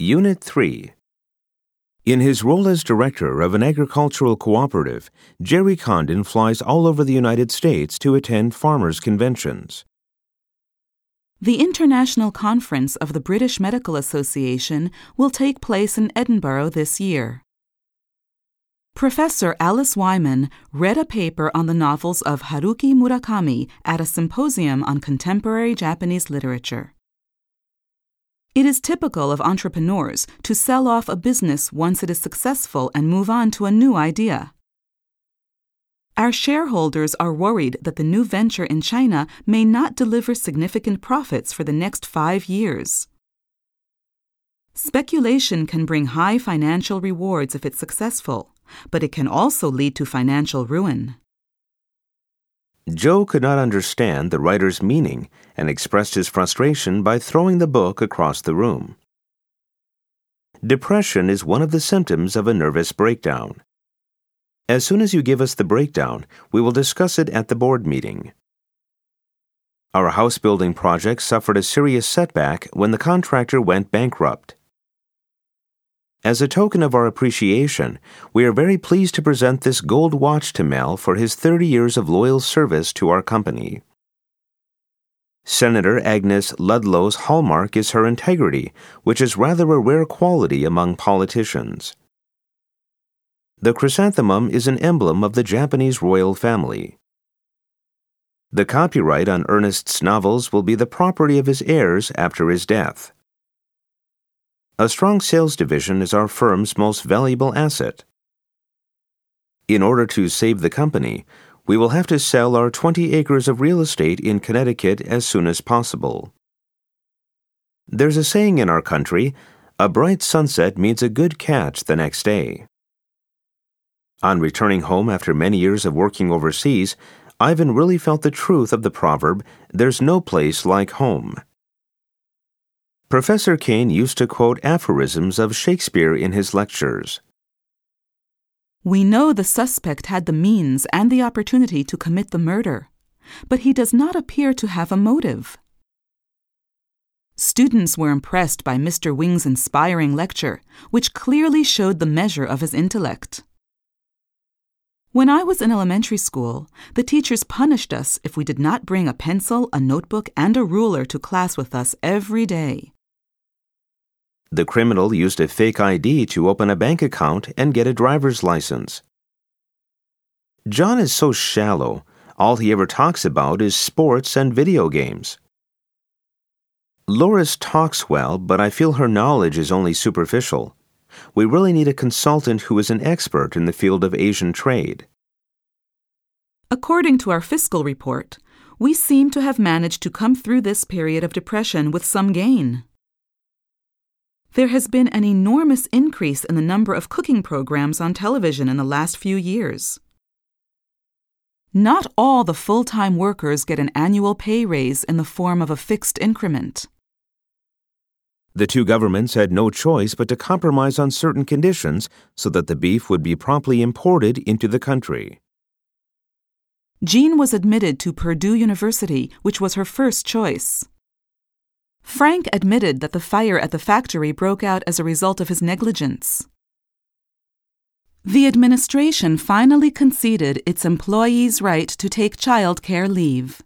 Unit 3 In his role as director of an agricultural cooperative, Jerry Condon flies all over the United States to attend farmers' conventions. The International Conference of the British Medical Association will take place in Edinburgh this year. Professor Alice Wyman read a paper on the novels of Haruki Murakami at a symposium on contemporary Japanese literature. It is typical of entrepreneurs to sell off a business once it is successful and move on to a new idea. Our shareholders are worried that the new venture in China may not deliver significant profits for the next five years. Speculation can bring high financial rewards if it's successful, but it can also lead to financial ruin. Joe could not understand the writer's meaning and expressed his frustration by throwing the book across the room. Depression is one of the symptoms of a nervous breakdown. As soon as you give us the breakdown, we will discuss it at the board meeting. Our house building project suffered a serious setback when the contractor went bankrupt. As a token of our appreciation, we are very pleased to present this gold watch to Mel for his 30 years of loyal service to our company. Senator Agnes Ludlow's hallmark is her integrity, which is rather a rare quality among politicians. The chrysanthemum is an emblem of the Japanese royal family. The copyright on Ernest's novels will be the property of his heirs after his death. A strong sales division is our firm's most valuable asset. In order to save the company, we will have to sell our 20 acres of real estate in Connecticut as soon as possible. There's a saying in our country a bright sunset means a good catch the next day. On returning home after many years of working overseas, Ivan really felt the truth of the proverb, there's no place like home. Professor Kane used to quote aphorisms of Shakespeare in his lectures. We know the suspect had the means and the opportunity to commit the murder, but he does not appear to have a motive. Students were impressed by Mr. Wing's inspiring lecture, which clearly showed the measure of his intellect. When I was in elementary school, the teachers punished us if we did not bring a pencil, a notebook, and a ruler to class with us every day. The criminal used a fake ID to open a bank account and get a driver's license. John is so shallow, all he ever talks about is sports and video games. Loris talks well, but I feel her knowledge is only superficial. We really need a consultant who is an expert in the field of Asian trade. According to our fiscal report, we seem to have managed to come through this period of depression with some gain. There has been an enormous increase in the number of cooking programs on television in the last few years. Not all the full time workers get an annual pay raise in the form of a fixed increment. The two governments had no choice but to compromise on certain conditions so that the beef would be promptly imported into the country. Jean was admitted to Purdue University, which was her first choice. Frank admitted that the fire at the factory broke out as a result of his negligence. The administration finally conceded its employees' right to take child care leave.